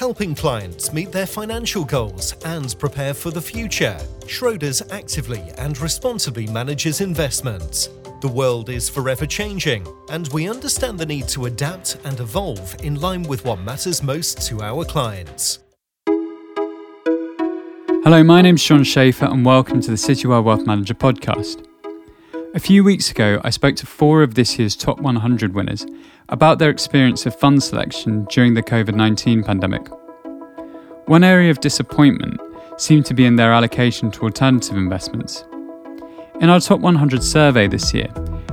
helping clients meet their financial goals and prepare for the future. Schroders actively and responsibly manages investments. The world is forever changing, and we understand the need to adapt and evolve in line with what matters most to our clients. Hello, my name's Sean Schaefer, and welcome to the Citywire Wealth Manager podcast. A few weeks ago, I spoke to four of this year's top 100 winners about their experience of fund selection during the COVID 19 pandemic. One area of disappointment seemed to be in their allocation to alternative investments. In our top 100 survey this year,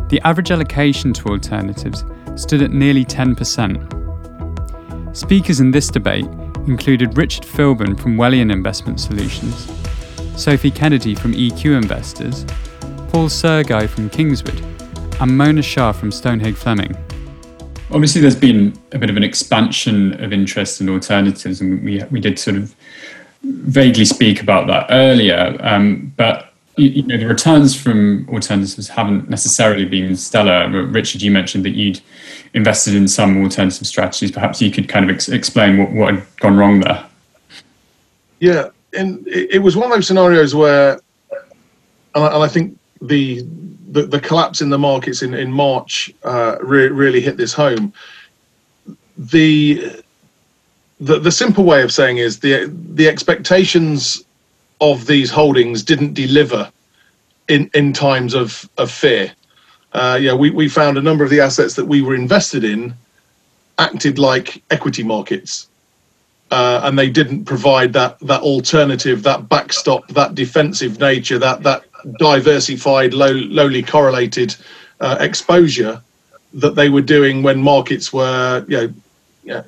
the average allocation to alternatives stood at nearly 10%. Speakers in this debate included Richard Philbin from Wellian Investment Solutions, Sophie Kennedy from EQ Investors, Paul Surguy from Kingswood, and Mona Shah from Stonehage Fleming. Obviously, there's been a bit of an expansion of interest in alternatives, and we we did sort of vaguely speak about that earlier. Um, but you know, the returns from alternatives haven't necessarily been stellar. Richard, you mentioned that you'd invested in some alternative strategies. Perhaps you could kind of ex- explain what, what had gone wrong there. Yeah, and it, it was one of those scenarios where, and I, and I think the, the, the collapse in the markets in in March uh, re- really hit this home. The, the the simple way of saying is the the expectations of these holdings didn't deliver in in times of of fear. Uh, yeah, we, we found a number of the assets that we were invested in acted like equity markets. Uh, and they didn't provide that that alternative, that backstop, that defensive nature, that that diversified, low, lowly correlated uh, exposure that they were doing when markets were, you know, know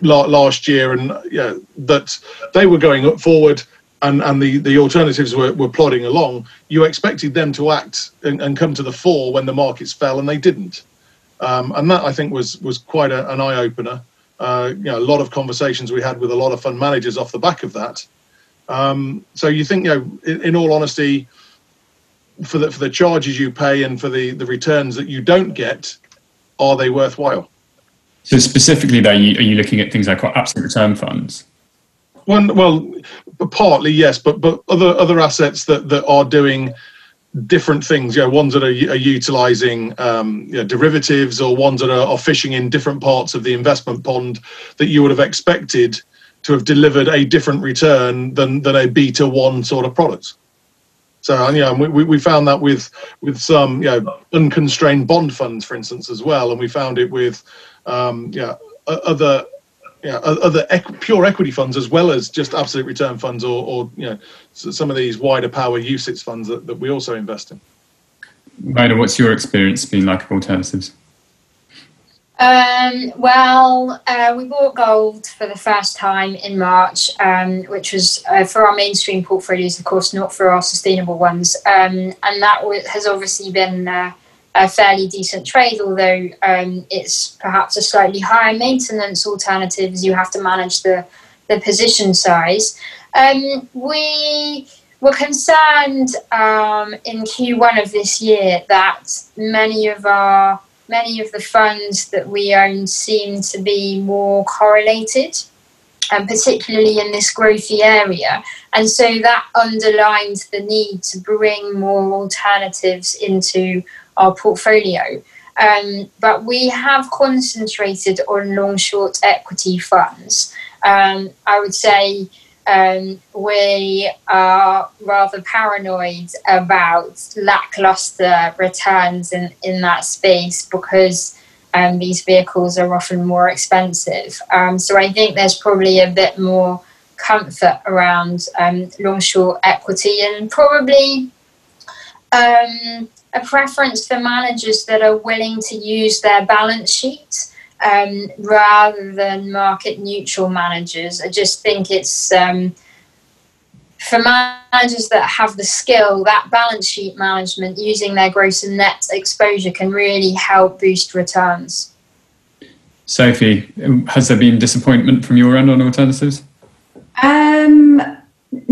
last year, and know, that they were going forward, and, and the, the alternatives were, were plodding along. You expected them to act and, and come to the fore when the markets fell, and they didn't. Um, and that I think was was quite a, an eye opener. Uh, you know, a lot of conversations we had with a lot of fund managers off the back of that. Um, so you think, you know, in, in all honesty, for the for the charges you pay and for the the returns that you don't get, are they worthwhile? So specifically, you, are you looking at things like absolute return funds? Well, well, partly yes, but but other other assets that that are doing different things. You know, ones that are, are utilizing um, you know, derivatives, or ones that are, are fishing in different parts of the investment pond that you would have expected to have delivered a different return than than a beta one sort of product. So you know, we, we found that with with some you know unconstrained bond funds, for instance, as well, and we found it with um, yeah other yeah other pure equity funds as well as just absolute return funds or, or you know some of these wider power UCITS funds that, that we also invest in. Mona, what's your experience been like of alternatives? Um, well, uh, we bought gold for the first time in March, um, which was uh, for our mainstream portfolios, of course, not for our sustainable ones. Um, and that w- has obviously been uh, a fairly decent trade, although um, it's perhaps a slightly higher maintenance alternative as you have to manage the, the position size. Um, we were concerned um, in Q1 of this year that many of our many of the funds that we own seem to be more correlated, and particularly in this growthy area. And so that underlined the need to bring more alternatives into our portfolio. Um, but we have concentrated on long short equity funds. Um, I would say um, we are rather paranoid about lackluster returns in, in that space because um, these vehicles are often more expensive. Um, so I think there's probably a bit more comfort around um, long short equity and probably um, a preference for managers that are willing to use their balance sheet um, rather than market neutral managers. I just think it's um, for managers that have the skill, that balance sheet management using their gross and net exposure can really help boost returns. Sophie, has there been disappointment from your end on alternatives? Um,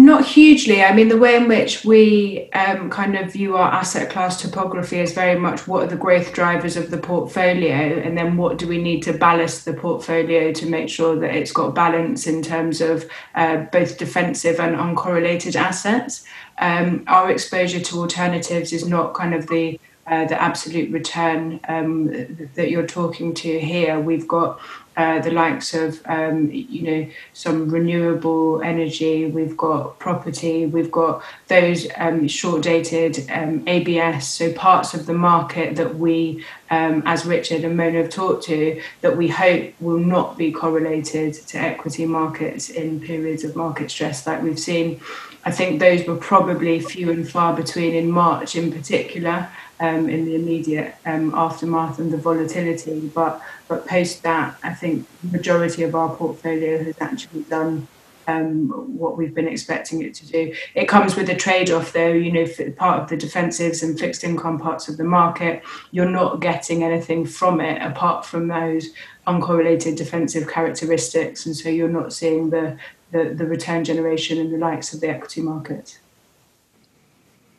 not hugely. I mean, the way in which we um, kind of view our asset class topography is very much what are the growth drivers of the portfolio, and then what do we need to ballast the portfolio to make sure that it's got balance in terms of uh, both defensive and uncorrelated assets. Um, our exposure to alternatives is not kind of the uh, the absolute return um, that you're talking to here. We've got uh, the likes of um, you know some renewable energy. We've got property. We've got those um, short dated um, ABS. So parts of the market that we, um, as Richard and Mona have talked to, that we hope will not be correlated to equity markets in periods of market stress like we've seen. I think those were probably few and far between in March, in particular um, in the immediate um, aftermath and the volatility. But but post that, I think the majority of our portfolio has actually done um, what we've been expecting it to do. It comes with a trade-off, though. You know, part of the defensives and fixed income parts of the market, you're not getting anything from it apart from those uncorrelated defensive characteristics, and so you're not seeing the the, the return generation and the likes of the equity market.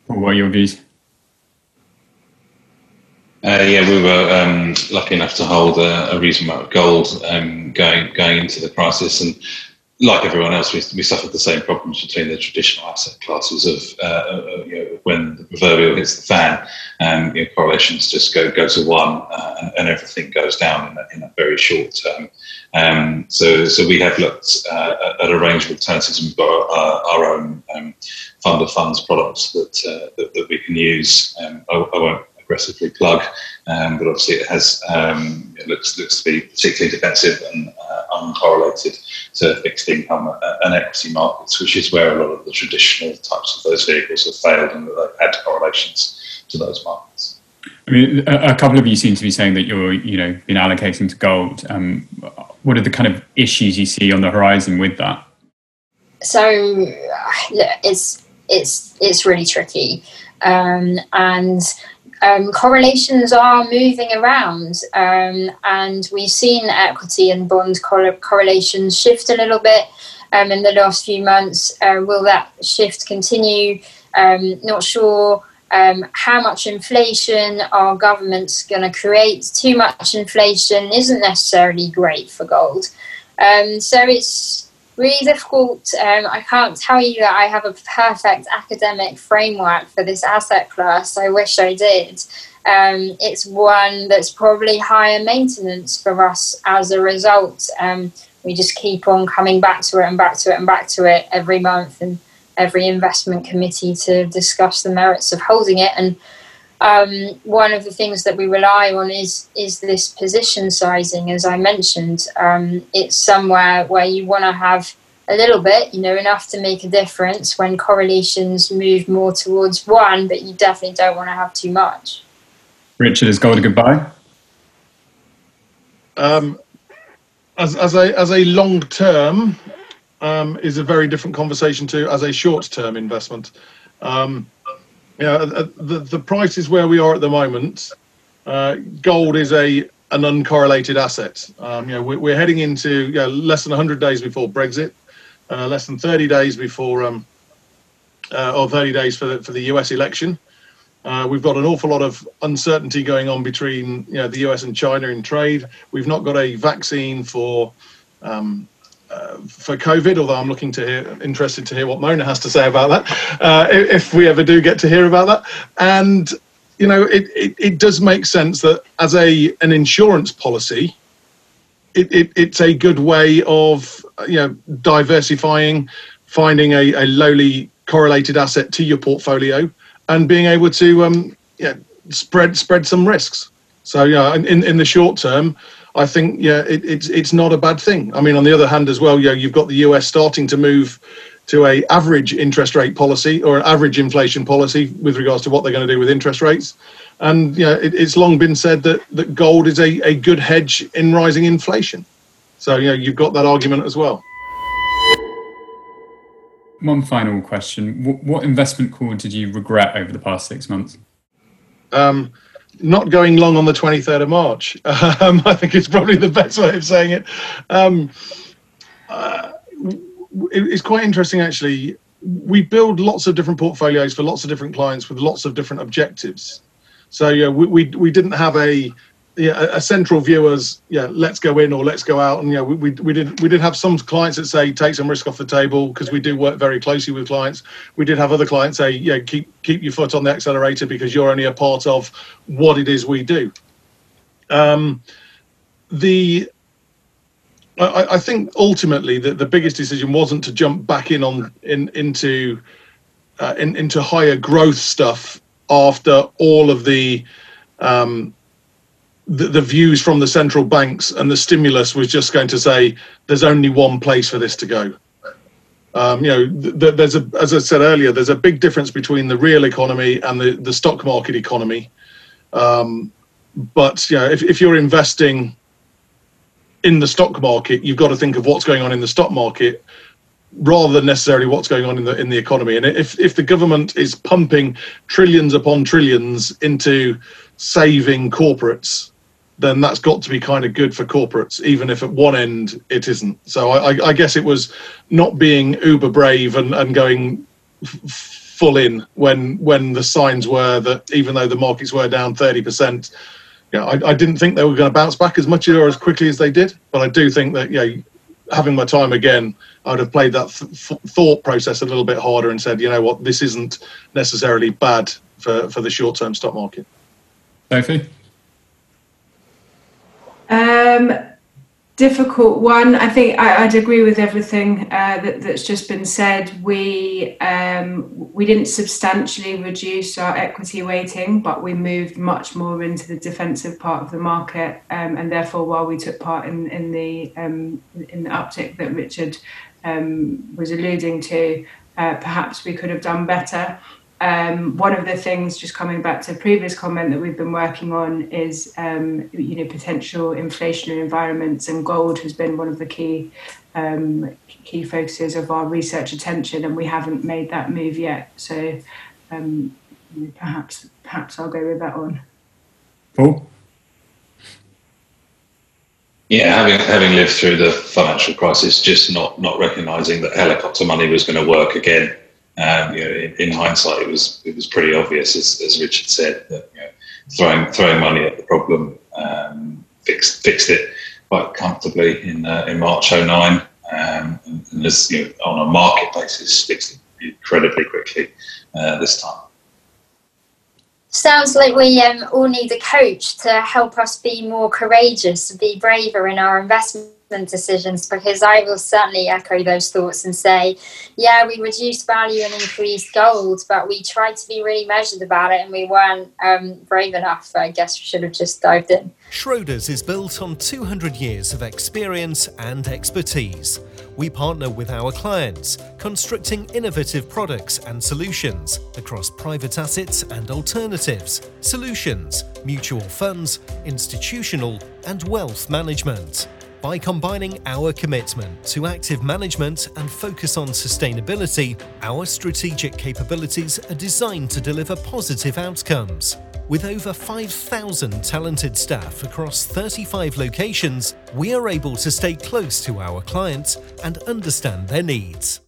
What are your views? Uh, yeah, we were um, lucky enough to hold a, a reasonable amount of gold um, going going into the crisis, and like everyone else, we, we suffered the same problems between the traditional asset classes of uh, uh, you know, when the proverbial hits the fan, um, you know, correlations just go go to one, uh, and, and, everything goes down in a, in a very short term. Um, so, so we have looked uh, at a range of alternatives, and we've got our, our own um, fund of funds products that, uh, that, that we can use. Um, I, I won't aggressively plug, um, but obviously it has um, it looks looks to be particularly defensive and uh, uncorrelated to fixed income and equity markets, which is where a lot of the traditional types of those vehicles have failed and that they've had correlations to those markets. I mean, a, couple of you seem to be saying that you're, you know, been allocating to gold. Um, what are the kind of issues you see on the horizon with that? So, it's it's it's really tricky, um, and um, correlations are moving around, um, and we've seen equity and bond correlations shift a little bit um, in the last few months. Uh, will that shift continue? Um, not sure. Um, how much inflation our government's going to create? Too much inflation isn't necessarily great for gold. Um, so it's really difficult. Um, I can't tell you that I have a perfect academic framework for this asset class. I wish I did. Um, it's one that's probably higher maintenance for us as a result. Um, we just keep on coming back to it and back to it and back to it every month and every investment committee to discuss the merits of holding it. And um, one of the things that we rely on is is this position sizing, as I mentioned. Um, it's somewhere where you want to have a little bit, you know, enough to make a difference when correlations move more towards one, but you definitely don't want to have too much. Richard, is gold a good buy? Um, as, as a as a long term um, is a very different conversation to as a short term investment. Um, yeah, uh, uh, the price is where we are at the moment, uh, gold is a an uncorrelated asset. Um, you know, we're, we're heading into you know, less than 100 days before Brexit, uh, less than 30 days before, um, uh, or 30 days for the, for the US election. Uh, we've got an awful lot of uncertainty going on between you know, the US and China in trade. We've not got a vaccine for um, uh, for COVID, although I'm looking to hear, interested to hear what Mona has to say about that, uh, if we ever do get to hear about that. And you know, it, it, it does make sense that as a an insurance policy, it, it, it's a good way of you know diversifying, finding a, a lowly correlated asset to your portfolio, and being able to um, yeah, spread spread some risks. So yeah, in in the short term, I think yeah, it, it's it's not a bad thing. I mean, on the other hand, as well, yeah, you've got the US starting to move to a average interest rate policy or an average inflation policy with regards to what they're going to do with interest rates. And yeah, it, it's long been said that that gold is a, a good hedge in rising inflation. So know, you've got that argument as well. One final question: What, what investment call did you regret over the past six months? Um, not going long on the 23rd of March. Um, I think it's probably the best way of saying it. Um, uh, it's quite interesting, actually. we build lots of different portfolios for lots of different clients with lots of different objectives. So yeah, we we, we didn't have a yeah, a central view as yeah, let's go in or let's go out, and yeah, we, we, we did we did have some clients that say take some risk off the table because we do work very closely with clients. We did have other clients say yeah, keep keep your foot on the accelerator because you're only a part of what it is we do. Um, the I, I think ultimately the, the biggest decision wasn't to jump back in on in into uh, in, into higher growth stuff after all of the um, the, the, views from the central banks and the stimulus was just going to say there's only one place for this to go. Um, you know, th- there's a, as I said earlier, there's a big difference between the real economy and the, the stock market economy. Um, but you know, if, if you're investing in the stock market, you've got to think of what's going on in the stock market rather than necessarily what's going on in the in the economy. And if if the government is pumping trillions upon trillions into saving corporates, then that's got to be kind of good for corporates, even if at one end it isn't. So I, I guess it was not being uber brave and, and going f- full in when when the signs were that even though the markets were down 30%, you know, I, I didn't think they were going to bounce back as much or as quickly as they did. But I do think that, know, having my time again, I would have played that th- thought process a little bit harder and said, you know what, this isn't necessarily bad for, for the short term stock market. Sophie? Um, difficult one. I think I, would agree with everything uh, that, that's just been said. We um, we didn't substantially reduce our equity weighting, but we moved much more into the defensive part of the market, um, and therefore, while we took part in in the um, in the uptick that Richard um, was alluding to, uh, perhaps we could have done better um, one of the things, just coming back to a previous comment that we've been working on, is um, you know potential inflationary environments, and gold has been one of the key um, key focuses of our research attention, and we haven't made that move yet. So um, perhaps perhaps I'll go with that one. Paul. Yeah, having having lived through the financial crisis, just not not recognizing that helicopter money was going to work again um, you know, in, in, hindsight, it was it was pretty obvious, as, as Richard said, that you know, throwing throwing money at the problem um, fixed fixed it quite comfortably in uh, in March 09, um, and, and as you know, on a market basis, fixed it incredibly quickly uh, this time. Sounds like we um, all need a coach to help us be more courageous, be braver in our investment decisions because I will certainly echo those thoughts and say, yeah, we reduced value and increased gold, but we tried to be really measured about it and we weren't um, brave enough. I guess we should have just dived in. Schroders is built on 200 years of experience and expertise. We partner with our clients, constructing innovative products and solutions across private assets and alternatives, solutions, mutual funds, institutional, and wealth management. By combining our commitment to active management and focus on sustainability, our strategic capabilities are designed to deliver positive outcomes. With over 5,000 talented staff across 35 locations, we are able to stay close to our clients and understand their needs.